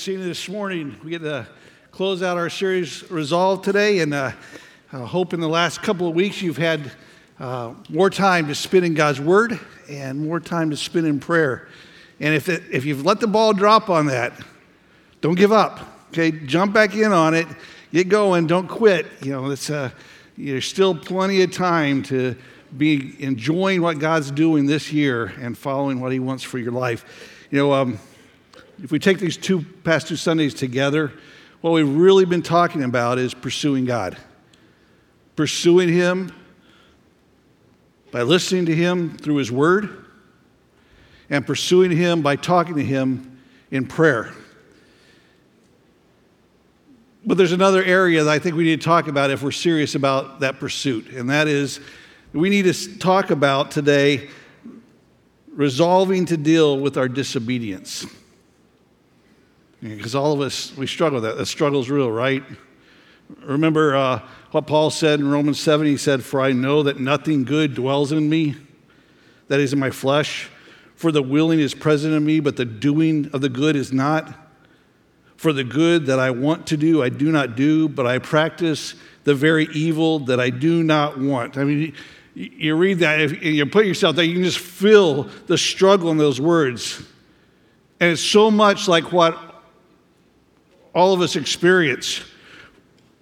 seeing this morning. We get to close out our series Resolve today, and uh, I hope in the last couple of weeks you've had uh, more time to spend in God's Word and more time to spend in prayer. And if, it, if you've let the ball drop on that, don't give up. Okay, jump back in on it, get going, don't quit. You know, it's uh, there's still plenty of time to be enjoying what God's doing this year and following what He wants for your life. You know. Um, if we take these two past two Sundays together, what we've really been talking about is pursuing God. Pursuing Him by listening to Him through His Word, and pursuing Him by talking to Him in prayer. But there's another area that I think we need to talk about if we're serious about that pursuit, and that is we need to talk about today resolving to deal with our disobedience. Because all of us, we struggle with that. That struggle's real, right? Remember uh, what Paul said in Romans 7? He said, For I know that nothing good dwells in me, that is in my flesh. For the willing is present in me, but the doing of the good is not. For the good that I want to do, I do not do, but I practice the very evil that I do not want. I mean, you read that, if you put yourself there, you can just feel the struggle in those words. And it's so much like what all of us experience.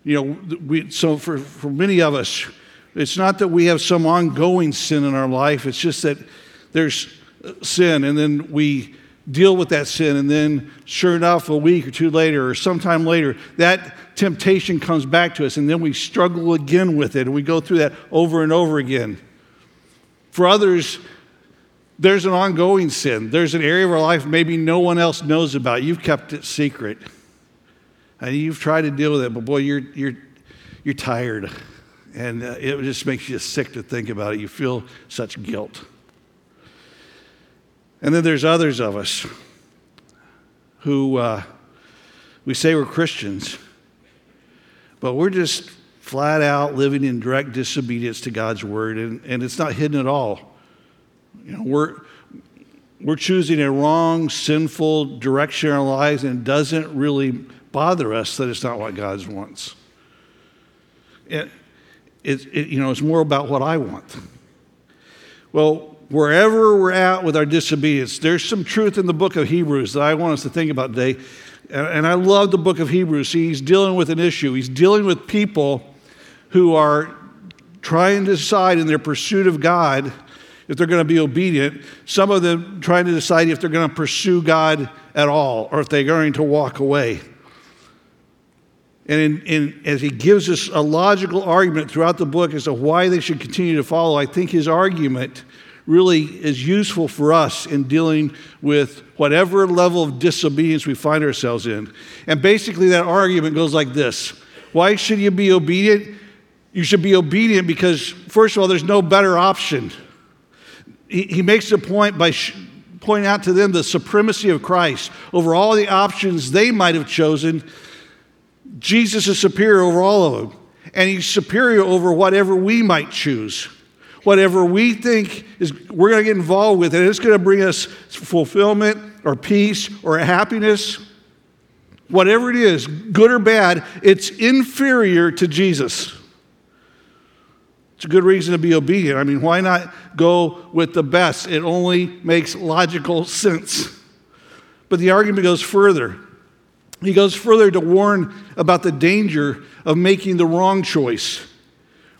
You know, we, so for, for many of us, it's not that we have some ongoing sin in our life, it's just that there's uh, sin, and then we deal with that sin, and then sure enough, a week or two later, or sometime later, that temptation comes back to us, and then we struggle again with it, and we go through that over and over again. For others, there's an ongoing sin. There's an area of our life maybe no one else knows about. You've kept it secret. And you've tried to deal with it, but boy, you're, you're, you're tired. And uh, it just makes you sick to think about it. You feel such guilt. And then there's others of us who uh, we say we're Christians, but we're just flat out living in direct disobedience to God's word, and, and it's not hidden at all. You know, we're, we're choosing a wrong, sinful direction in our lives, and doesn't really bother us that it's not what God wants. It, it, it, you know, it's more about what I want. Well, wherever we're at with our disobedience, there's some truth in the book of Hebrews that I want us to think about today. And I love the book of Hebrews. See, he's dealing with an issue. He's dealing with people who are trying to decide in their pursuit of God if they're going to be obedient. Some of them trying to decide if they're going to pursue God at all or if they're going to walk away. And in, in, as he gives us a logical argument throughout the book as to why they should continue to follow, I think his argument really is useful for us in dealing with whatever level of disobedience we find ourselves in. And basically, that argument goes like this Why should you be obedient? You should be obedient because, first of all, there's no better option. He, he makes the point by sh- pointing out to them the supremacy of Christ over all the options they might have chosen Jesus is superior over all of them, and he's superior over whatever we might choose. Whatever we think is we're going to get involved with, and it's going to bring us fulfillment or peace or happiness. Whatever it is, good or bad, it's inferior to Jesus. It's a good reason to be obedient. I mean, why not go with the best? It only makes logical sense. But the argument goes further. He goes further to warn about the danger of making the wrong choice.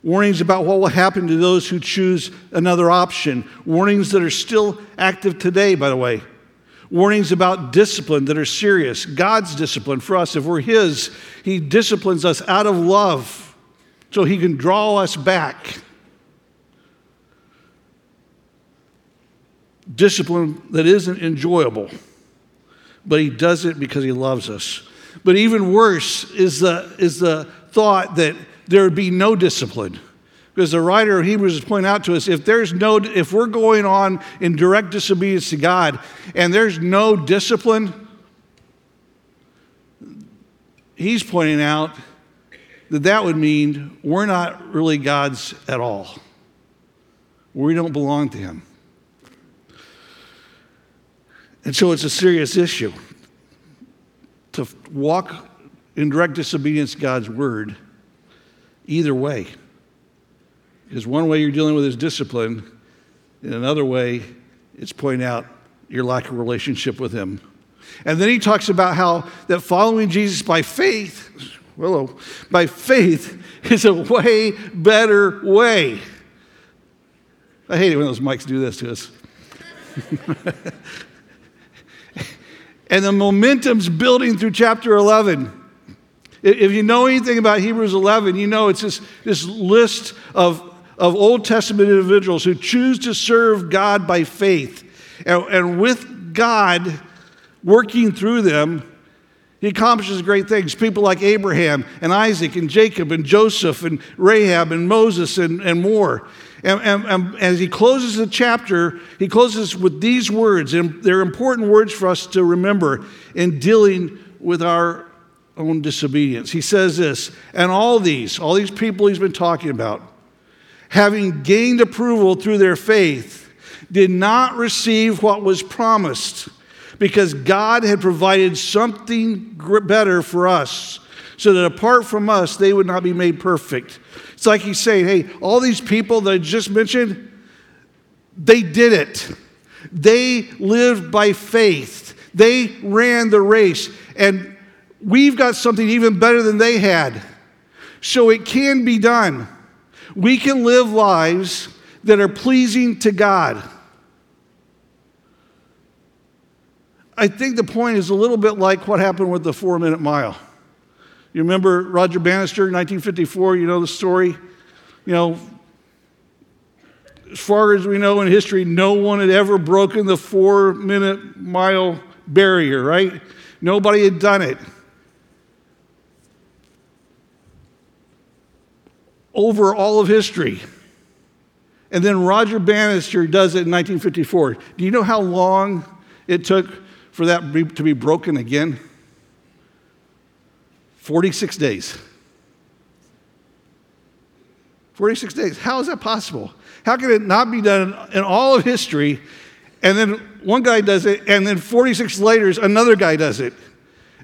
Warnings about what will happen to those who choose another option. Warnings that are still active today, by the way. Warnings about discipline that are serious. God's discipline for us. If we're His, He disciplines us out of love so He can draw us back. Discipline that isn't enjoyable but he does it because he loves us. But even worse is the, is the thought that there would be no discipline. Because the writer of Hebrews is pointing out to us if there's no if we're going on in direct disobedience to God and there's no discipline, he's pointing out that that would mean we're not really God's at all. We don't belong to him. And so it's a serious issue. to walk in direct disobedience to God's word either way. Because one way you're dealing with his discipline, in another way, it's pointing out your lack of relationship with him. And then he talks about how that following Jesus by faith, well, by faith is a way better way. I hate it when those mics do this to us. and the momentum's building through chapter 11. If you know anything about Hebrews 11, you know it's this, this list of, of Old Testament individuals who choose to serve God by faith. And, and with God working through them, he accomplishes great things. People like Abraham and Isaac and Jacob and Joseph and Rahab and Moses and, and more. And, and, and, as he closes the chapter, he closes with these words, and they're important words for us to remember in dealing with our own disobedience. He says this, and all these, all these people he's been talking about, having gained approval through their faith, did not receive what was promised because God had provided something better for us so that apart from us, they would not be made perfect. It's like he's saying, hey, all these people that I just mentioned, they did it. They lived by faith. They ran the race. And we've got something even better than they had. So it can be done. We can live lives that are pleasing to God. I think the point is a little bit like what happened with the four minute mile. You remember Roger Bannister, 1954? You know the story? You know, as far as we know in history, no one had ever broken the four minute mile barrier, right? Nobody had done it. Over all of history. And then Roger Bannister does it in 1954. Do you know how long it took for that to be broken again? 46 days. 46 days. How is that possible? How can it not be done in all of history? And then one guy does it, and then 46 later, another guy does it.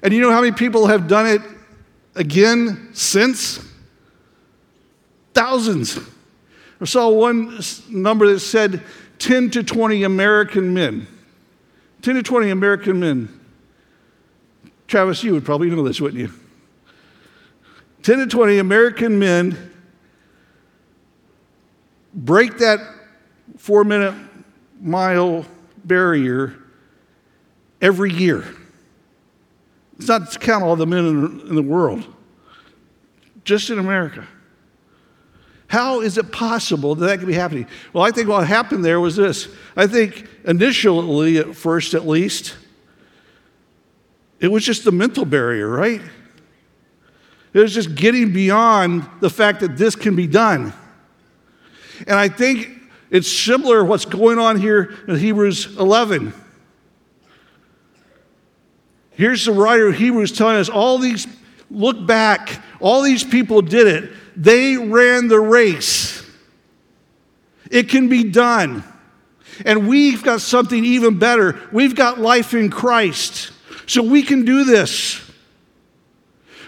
And you know how many people have done it again since? Thousands. I saw one number that said 10 to 20 American men. 10 to 20 American men. Travis, you would probably know this, wouldn't you? 10 to 20 American men break that four minute mile barrier every year. It's not to count all the men in, the world, just in America. How is it possible that that could be happening? Well, I think what happened there was this. I think initially, at first at least, it was just the mental barrier, right? It was just getting beyond the fact that this can be done. And I think it's similar what's going on here in Hebrews 11. Here's the writer of Hebrews telling us all these, look back, all these people did it. They ran the race. It can be done. And we've got something even better. We've got life in Christ. So we can do this.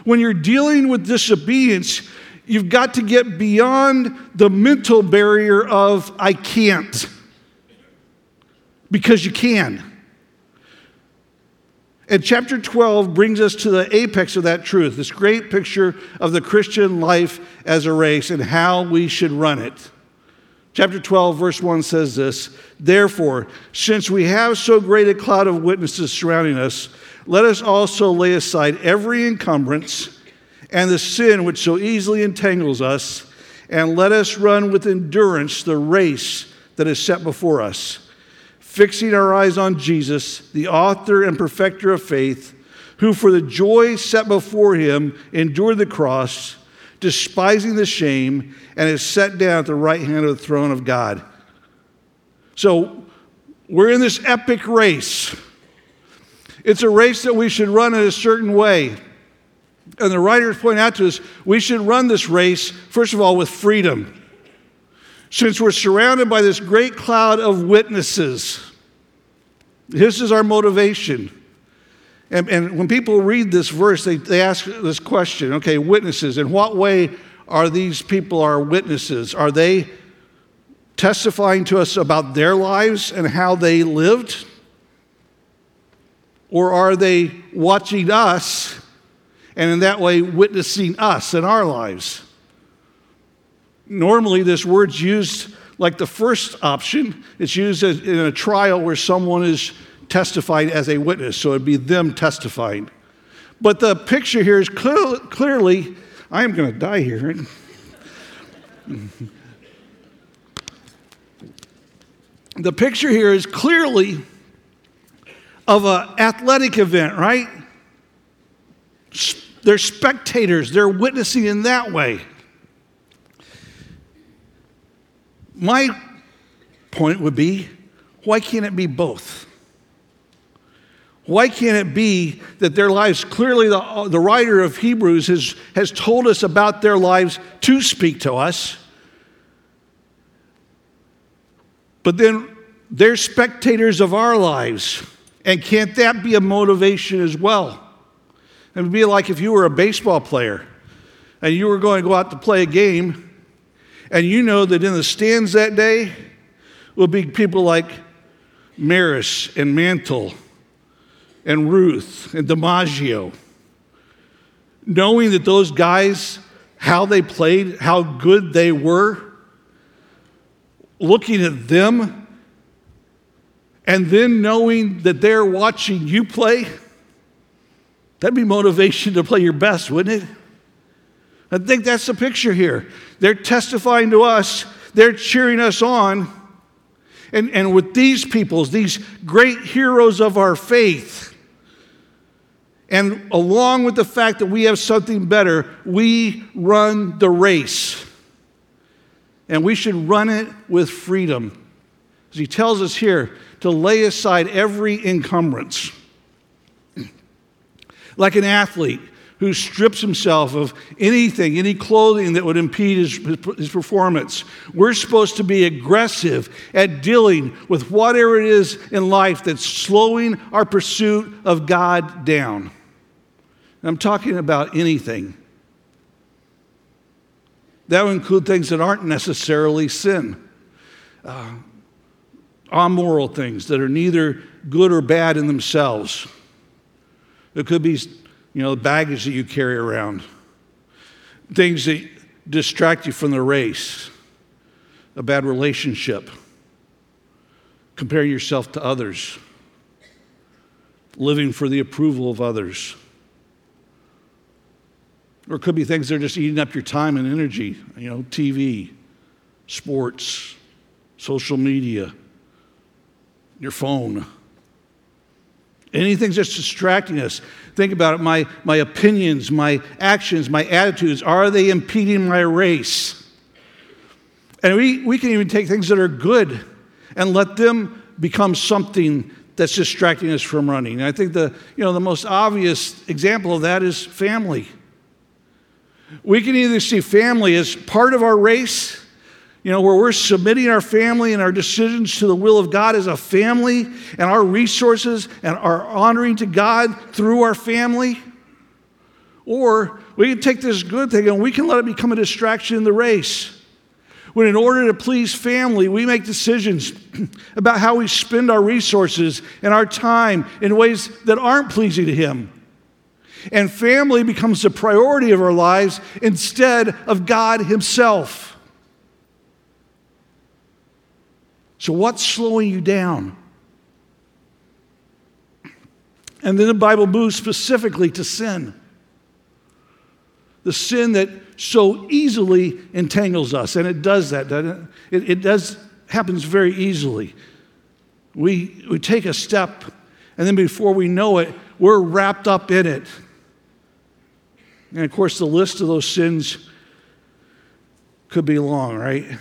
When you're dealing with disobedience, you've got to get beyond the mental barrier of, I can't, because you can. And chapter 12 brings us to the apex of that truth, this great picture of the Christian life as a race and how we should run it. Chapter 12, verse 1 says this Therefore, since we have so great a cloud of witnesses surrounding us, let us also lay aside every encumbrance and the sin which so easily entangles us, and let us run with endurance the race that is set before us, fixing our eyes on Jesus, the author and perfecter of faith, who for the joy set before him endured the cross, despising the shame, and is set down at the right hand of the throne of God. So, we're in this epic race. It's a race that we should run in a certain way. And the writers point out to us we should run this race, first of all, with freedom. Since we're surrounded by this great cloud of witnesses, this is our motivation. And, and when people read this verse, they, they ask this question okay, witnesses, in what way are these people our witnesses? Are they testifying to us about their lives and how they lived? Or are they watching us and in that way witnessing us and our lives? Normally, this word's used like the first option, it's used in a trial where someone is testifying as a witness, so it'd be them testifying. But the picture here is clear, clearly, I am going to die here. the picture here is clearly of an athletic event, right? They're spectators, they're witnessing in that way. My point would be why can't it be both? Why can't it be that their lives, clearly, the, the writer of Hebrews has, has told us about their lives to speak to us, but then they're spectators of our lives. And can't that be a motivation as well? It would be like if you were a baseball player and you were going to go out to play a game, and you know that in the stands that day will be people like Maris and Mantle and Ruth and DiMaggio. Knowing that those guys, how they played, how good they were, looking at them, and then knowing that they're watching you play, that'd be motivation to play your best, wouldn't it? I think that's the picture here. They're testifying to us, they're cheering us on. And, and with these peoples, these great heroes of our faith, and along with the fact that we have something better, we run the race. And we should run it with freedom. As he tells us here, to lay aside every encumbrance. Like an athlete who strips himself of anything, any clothing that would impede his, his performance. We're supposed to be aggressive at dealing with whatever it is in life that's slowing our pursuit of God down. I'm talking about anything. That would include things that aren't necessarily sin, uh, amoral things that are neither good or bad in themselves. It could be, you know, the baggage that you carry around, things that distract you from the race, a bad relationship, comparing yourself to others, living for the approval of others. Or it could be things that are just eating up your time and energy, you know, TV, sports, social media, your phone. Anything that's distracting us. Think about it. My, my opinions, my actions, my attitudes, are they impeding my race? And we, we can even take things that are good and let them become something that's distracting us from running. And I think the, you know, the most obvious example of that is family. We can either see family as part of our race, you know, where we're submitting our family and our decisions to the will of God as a family and our resources and our honoring to God through our family. Or we can take this good thing and we can let it become a distraction in the race. When, in order to please family, we make decisions about how we spend our resources and our time in ways that aren't pleasing to Him. And family becomes the priority of our lives instead of God Himself. So, what's slowing you down? And then the Bible moves specifically to sin. The sin that so easily entangles us. And it does that, doesn't it? It, it does happens very easily. We, we take a step, and then before we know it, we're wrapped up in it. And of course, the list of those sins could be long, right?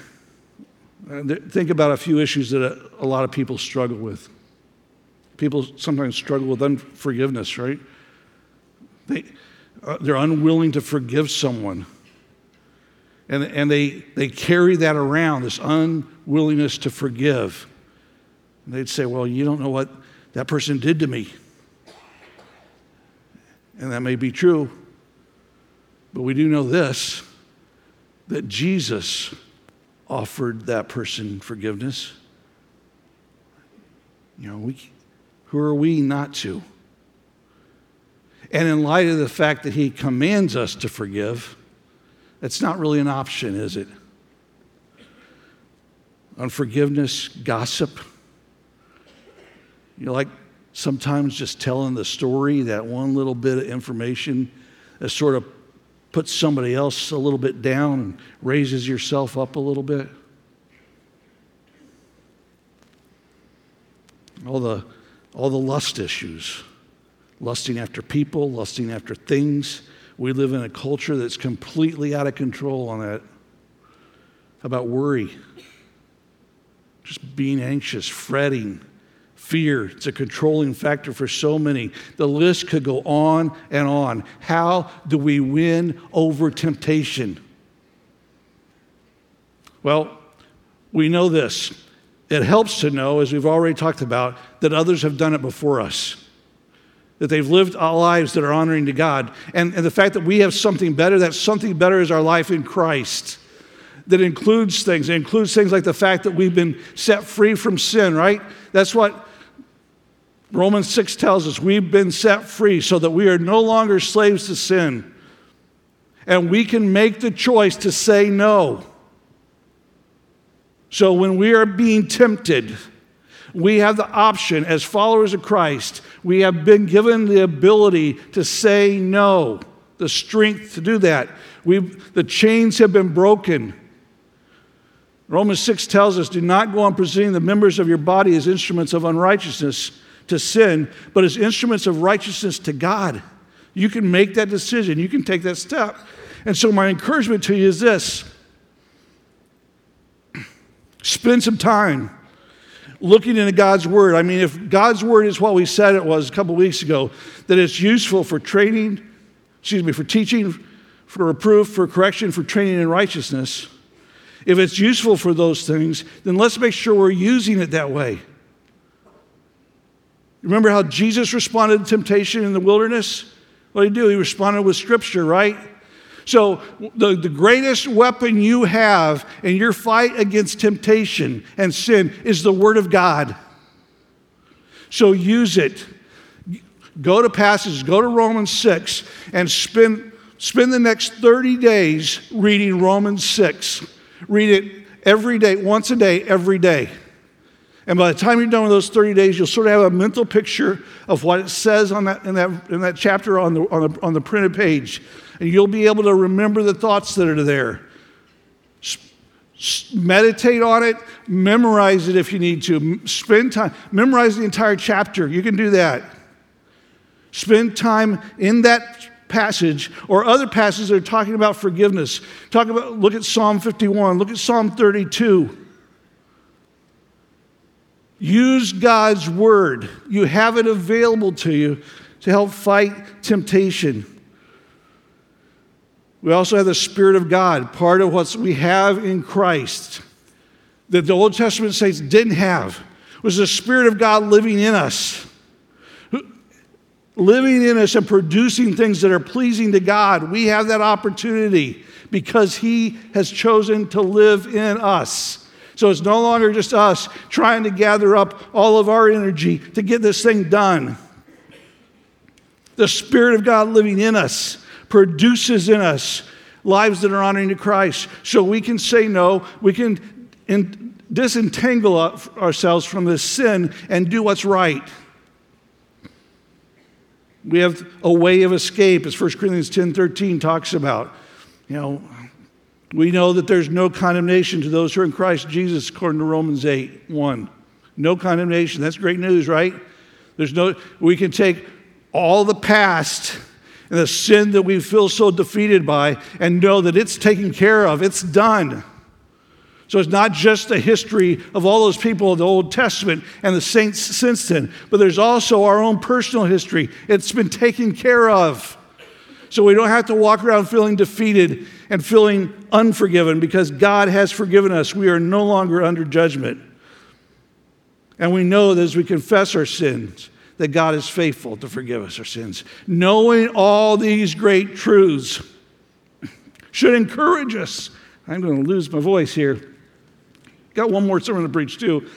Think about a few issues that a, a lot of people struggle with. People sometimes struggle with unforgiveness, right? They, uh, they're unwilling to forgive someone. And, and they, they carry that around, this unwillingness to forgive. And they'd say, Well, you don't know what that person did to me. And that may be true. But we do know this that Jesus offered that person forgiveness. You know, we, who are we not to? And in light of the fact that he commands us to forgive, it's not really an option, is it? Unforgiveness, gossip. You know, like sometimes just telling the story, that one little bit of information that sort of puts somebody else a little bit down and raises yourself up a little bit. All the, all the lust issues lusting after people, lusting after things. We live in a culture that's completely out of control on that. How about worry? Just being anxious, fretting, fear. It's a controlling factor for so many. The list could go on and on. How do we win over temptation? Well, we know this. It helps to know, as we've already talked about, that others have done it before us that they've lived lives that are honoring to God. And, and the fact that we have something better, that something better is our life in Christ. That includes things. It includes things like the fact that we've been set free from sin, right? That's what Romans 6 tells us. We've been set free so that we are no longer slaves to sin. And we can make the choice to say no. So when we are being tempted, we have the option as followers of Christ, we have been given the ability to say no, the strength to do that. We've, the chains have been broken. Romans 6 tells us do not go on presenting the members of your body as instruments of unrighteousness to sin, but as instruments of righteousness to God. You can make that decision, you can take that step. And so, my encouragement to you is this spend some time looking into God's Word. I mean, if God's Word is what we said it was a couple weeks ago, that it's useful for training, excuse me, for teaching, for reproof, for correction, for training in righteousness, if it's useful for those things, then let's make sure we're using it that way. Remember how Jesus responded to temptation in the wilderness? What did he do? He responded with Scripture, right? So, the, the greatest weapon you have in your fight against temptation and sin is the Word of God. So, use it. Go to passages, go to Romans 6, and spend, spend the next 30 days reading Romans 6. Read it every day, once a day, every day. And by the time you're done with those 30 days, you'll sort of have a mental picture of what it says on that, in, that, in that chapter on the, on, the, on the printed page and you'll be able to remember the thoughts that are there. meditate on it, memorize it if you need to. Spend time, memorize the entire chapter. You can do that. Spend time in that passage or other passages that are talking about forgiveness. Talk about look at Psalm 51, look at Psalm 32. Use God's word. You have it available to you to help fight temptation. We also have the Spirit of God, part of what we have in Christ that the Old Testament saints didn't have was the Spirit of God living in us. Living in us and producing things that are pleasing to God. We have that opportunity because He has chosen to live in us. So it's no longer just us trying to gather up all of our energy to get this thing done. The Spirit of God living in us produces in us lives that are honoring to Christ. So we can say no, we can in, disentangle ourselves from this sin and do what's right. We have a way of escape, as 1 Corinthians 10 13 talks about. You know, we know that there's no condemnation to those who are in Christ Jesus, according to Romans 8 1. No condemnation. That's great news, right? There's no, we can take all the past and the sin that we feel so defeated by and know that it's taken care of, it's done. So it's not just the history of all those people of the Old Testament and the saints since then, but there's also our own personal history. It's been taken care of. So we don't have to walk around feeling defeated and feeling unforgiven because God has forgiven us. We are no longer under judgment. And we know that as we confess our sins, that God is faithful to forgive us our sins. Knowing all these great truths should encourage us. I'm going to lose my voice here. Got one more sermon to preach, too.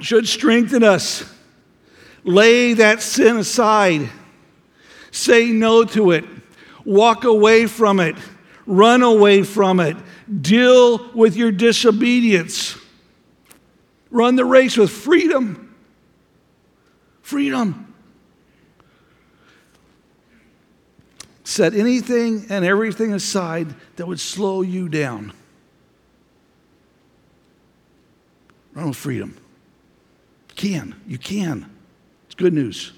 Should strengthen us. Lay that sin aside. Say no to it. Walk away from it. Run away from it. Deal with your disobedience. Run the race with freedom. Freedom. Set anything and everything aside that would slow you down. Run with freedom. You can. You can. It's good news.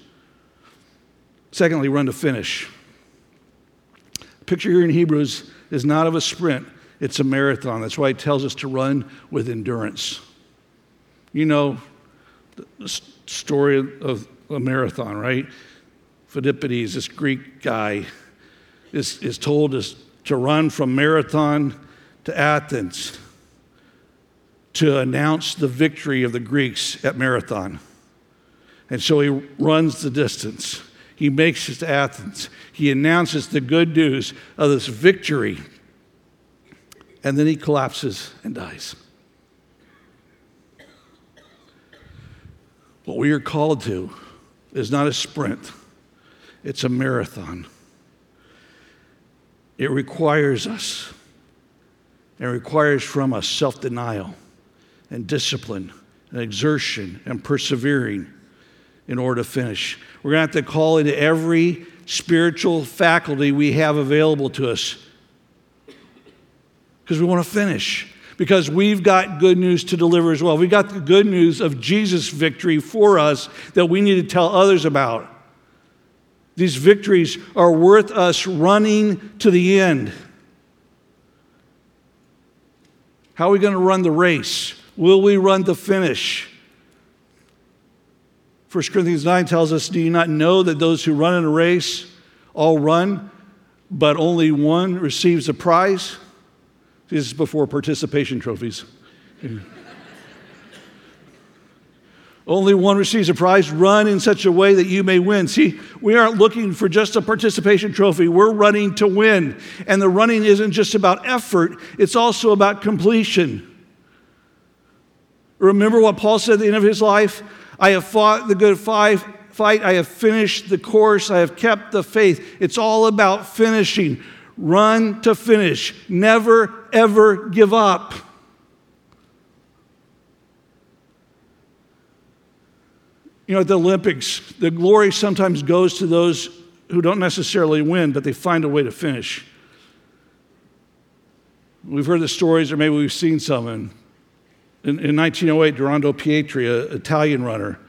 Secondly, run to finish. Picture here in Hebrews is not of a sprint, it's a marathon. That's why it tells us to run with endurance. You know the story of a marathon, right? Philippides, this Greek guy, is, is told us to run from Marathon to Athens to announce the victory of the Greeks at Marathon. And so he runs the distance. He makes it to Athens. He announces the good news of this victory. And then he collapses and dies. What we are called to is not a sprint, it's a marathon. It requires us, it requires from us self denial and discipline and exertion and persevering in order to finish. We're going to have to call into every spiritual faculty we have available to us because we want to finish. Because we've got good news to deliver as well. We've got the good news of Jesus' victory for us that we need to tell others about. These victories are worth us running to the end. How are we going to run the race? Will we run the finish? 1 Corinthians 9 tells us, Do you not know that those who run in a race all run, but only one receives a prize? This is before participation trophies. Only one receives a prize. Run in such a way that you may win. See, we aren't looking for just a participation trophy. We're running to win. And the running isn't just about effort, it's also about completion. Remember what Paul said at the end of his life? I have fought the good fight. I have finished the course. I have kept the faith. It's all about finishing. Run to finish. Never, ever give up. You know, at the Olympics, the glory sometimes goes to those who don't necessarily win, but they find a way to finish. We've heard the stories, or maybe we've seen some. In, in, in 1908, Dorando Pietri, an Italian runner,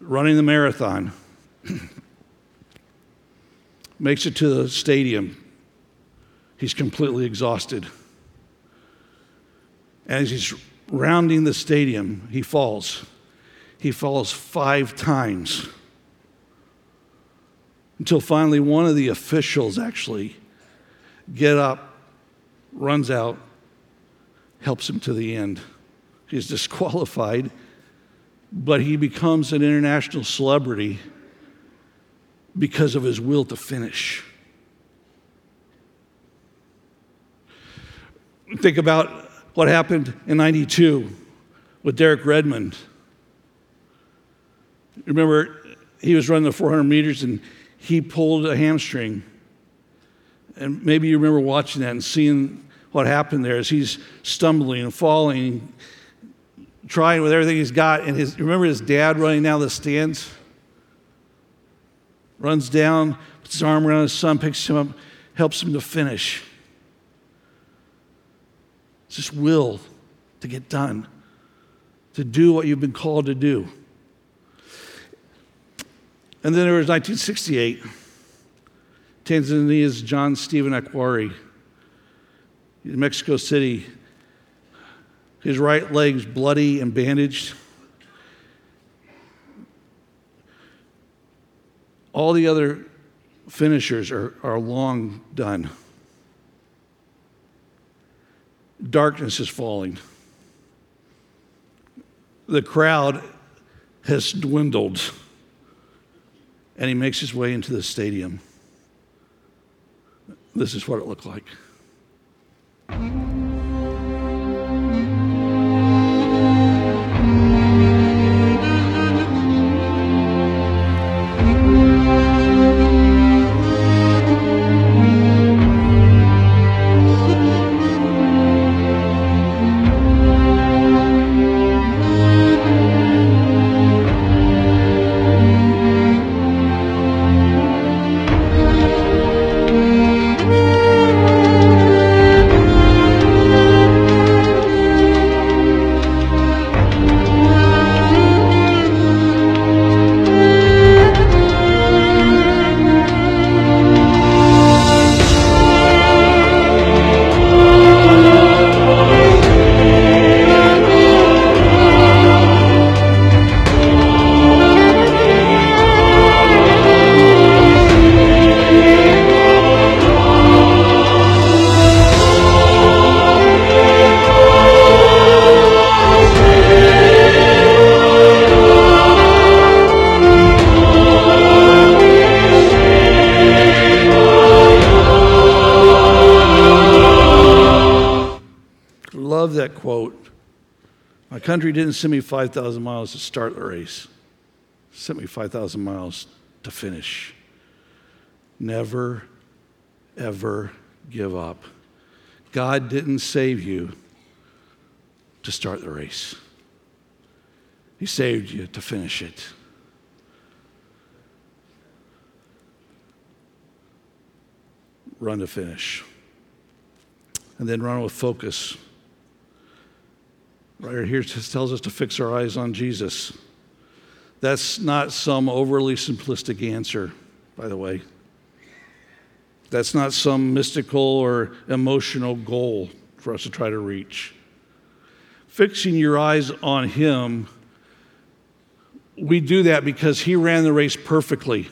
running the marathon, makes it to the stadium. He's completely exhausted. As he's rounding the stadium, he falls. He falls five times until finally one of the officials actually get up, runs out, helps him to the end. He's disqualified, but he becomes an international celebrity because of his will to finish. Think about what happened in 92 with Derek Redmond. Remember, he was running the 400 meters and he pulled a hamstring. And maybe you remember watching that and seeing what happened there is he's stumbling and falling, trying with everything he's got. And his, remember his dad running down the stands? runs down, puts his arm around his son, picks him up, helps him to finish. It's this will to get done, to do what you've been called to do. And then there was 1968, Tanzania's John Stephen Akhwari in Mexico City. His right leg's bloody and bandaged. All the other finishers are, are long done. Darkness is falling. the crowd has dwindled. And he makes his way into the stadium. This is what it looked like. Love country didn't send me 5,000 miles to start the race, sent me 5,000 miles to finish. Never, ever give up. God didn't save you to start the race, He saved you to finish it. Run to finish. And then run with focus. Right here tells us to fix our eyes on Jesus. That's not some overly simplistic answer, by the way. That's not some mystical or emotional goal for us to try to reach. Fixing your eyes on Him, we do that because He ran the race perfectly.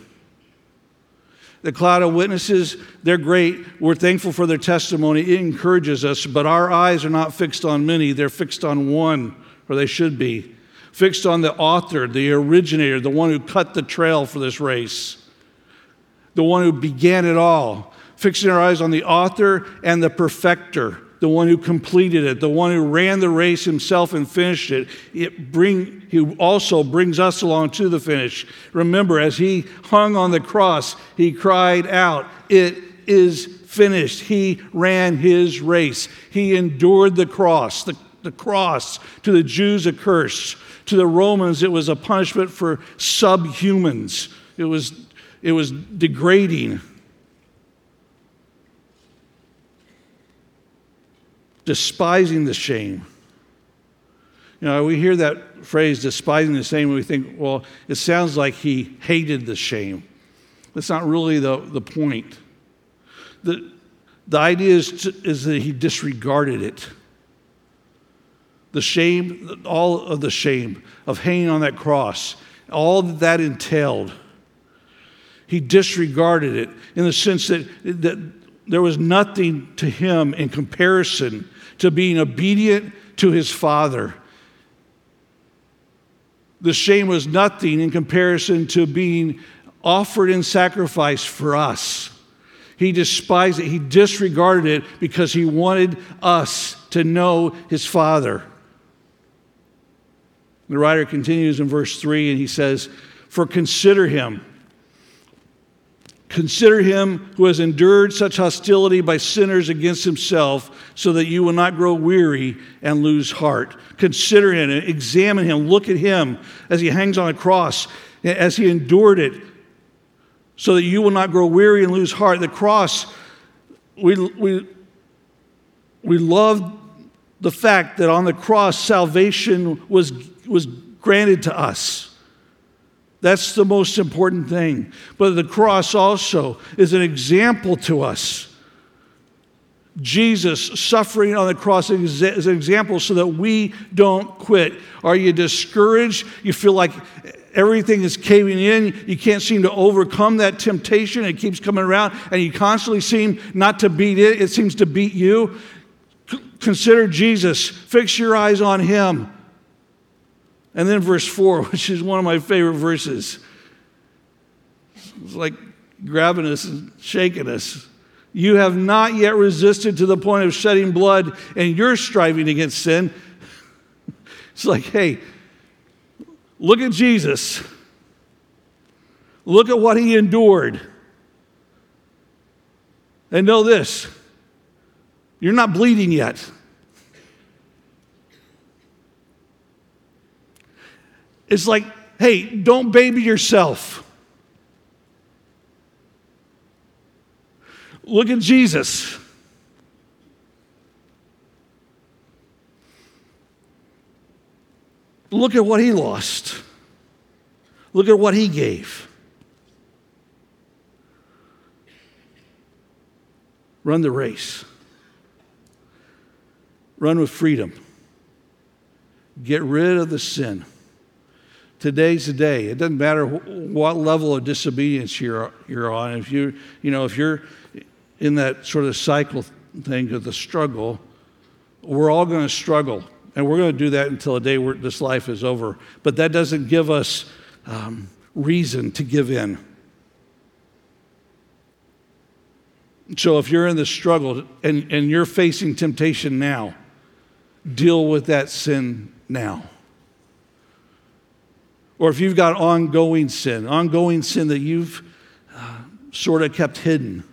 The cloud of witnesses, they're great. We're thankful for their testimony. It encourages us, but our eyes are not fixed on many, they're fixed on one, or they should be. Fixed on the author, the originator, the one who cut the trail for this race, the one who began it all. Fixing our eyes on the author and the perfecter, the one who completed it, the one who ran the race himself and finished it. It bring, he also brings us along to the finish. Remember, as he hung on the cross, he cried out, It is finished. He ran his race. He endured the cross, the, the cross to the Jews a curse. To the Romans, it was a punishment for subhumans. It was, it was degrading. Despising the shame. You know, we hear that phrase, despising the shame, and we think, well, it sounds like he hated the shame. That's not really the, the point. The, the idea is, to, is that he disregarded it. The shame, all of the shame of hanging on that cross, all that that entailed, he disregarded it in the sense that, that there was nothing to him in comparison to being obedient to his father. The shame was nothing in comparison to being offered in sacrifice for us. He despised it, he disregarded it because he wanted us to know his father. The writer continues in verse 3 and he says, For consider him Consider him who has endured such hostility by sinners against himself, so that you will not grow weary and lose heart. Consider him, examine him, look at him as he hangs on a cross, as he endured it, so that you will not grow weary and lose heart. The cross, we, we, we love the fact that on the cross, salvation was, was granted to us. That's the most important thing. But the cross also is an example to us. Jesus suffering on the cross is an example so that we don't quit. Are you discouraged? You feel like everything is caving in. You can't seem to overcome that temptation. It keeps coming around, and you constantly seem not to beat it, it seems to beat you. Consider Jesus. Fix your eyes on Him. And then verse 4, which is one of my favorite verses. It's like grabbing us and shaking us. You have not yet resisted to the point of shedding blood, and you're striving against sin. It's like, hey, look at Jesus. Look at what he endured. And know this you're not bleeding yet. It's like, hey, don't baby yourself. Look at Jesus. Look at what he lost. Look at what he gave. Run the race. Run with freedom. Get rid of the sin. Today's the day. It doesn't matter what level of disobedience you're, you're on. If you, you know, if you're in that sort of cycle thing of the struggle, we're all going to struggle. And we're going to do that until the day where this life is over. But that doesn't give us um, reason to give in. So if you're in the struggle and, and you're facing temptation now, deal with that sin now. Or if you've got ongoing sin, ongoing sin that you've uh, sort of kept hidden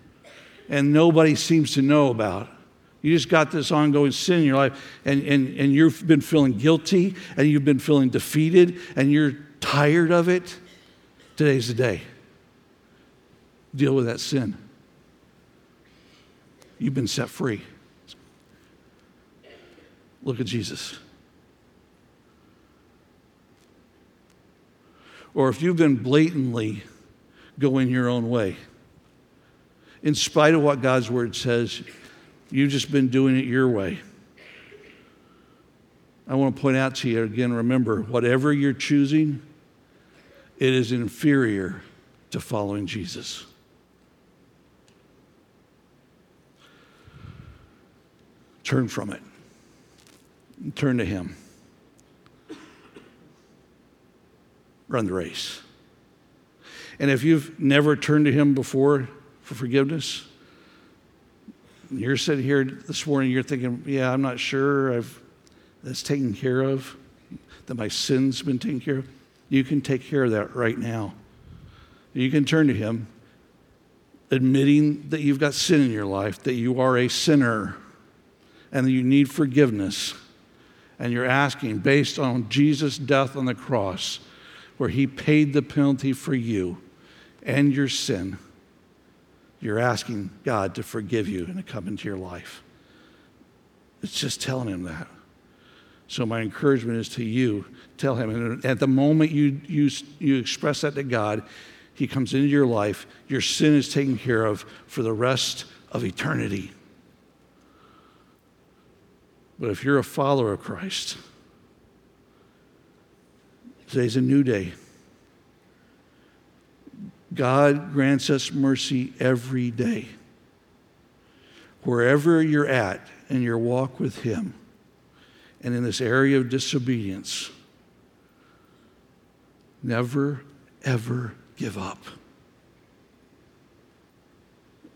and nobody seems to know about. You just got this ongoing sin in your life, and, and, and you've been feeling guilty, and you've been feeling defeated, and you're tired of it. Today's the day. Deal with that sin. You've been set free. Look at Jesus. Or if you've been blatantly going your own way, in spite of what God's word says, you've just been doing it your way. I want to point out to you again remember, whatever you're choosing, it is inferior to following Jesus. Turn from it. Turn to Him. Run the race. And if you've never turned to Him before for forgiveness, you're sitting here this morning, you're thinking, yeah, I'm not sure I've, that's taken care of, that my sin's been taken care of. You can take care of that right now. You can turn to Him, admitting that you've got sin in your life, that you are a sinner and that you need forgiveness. And you're asking, based on Jesus' death on the cross, where he paid the penalty for you and your sin, you're asking God to forgive you and to come into your life. It's just telling him that. So, my encouragement is to you tell him. And at the moment you, you, you express that to God, he comes into your life. Your sin is taken care of for the rest of eternity. But if you're a follower of Christ, today's a new day. God grants us mercy every day. Wherever you're at in your walk with Him and in this area of disobedience, never, ever give up.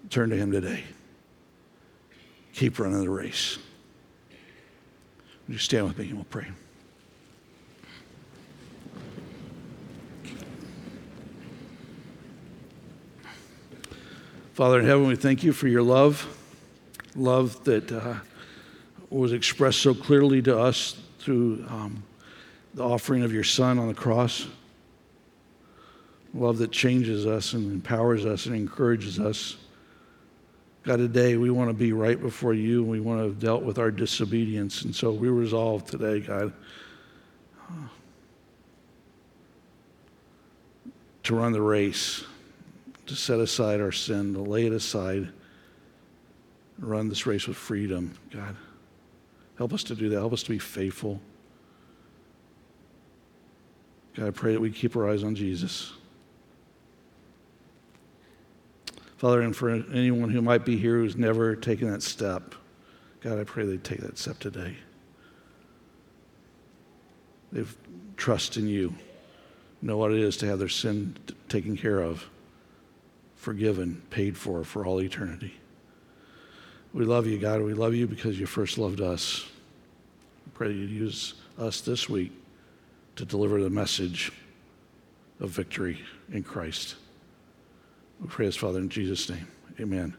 Turn to Him today. Keep running the race. Would you stand with me and we'll pray? Father in heaven, we thank you for your love, love that uh, was expressed so clearly to us through um, the offering of your Son on the cross. Love that changes us and empowers us and encourages us. God, today we want to be right before you and we want to have dealt with our disobedience. And so we resolve today, God, to run the race, to set aside our sin, to lay it aside, run this race with freedom, God. Help us to do that. Help us to be faithful. God, I pray that we keep our eyes on Jesus. Father, and for anyone who might be here who's never taken that step, God, I pray they take that step today. They've trust in you, know what it is to have their sin t- taken care of, forgiven, paid for for all eternity. We love you, God. We love you because you first loved us. We pray that you use us this week to deliver the message of victory in Christ. We pray this, Father, in Jesus' name. Amen.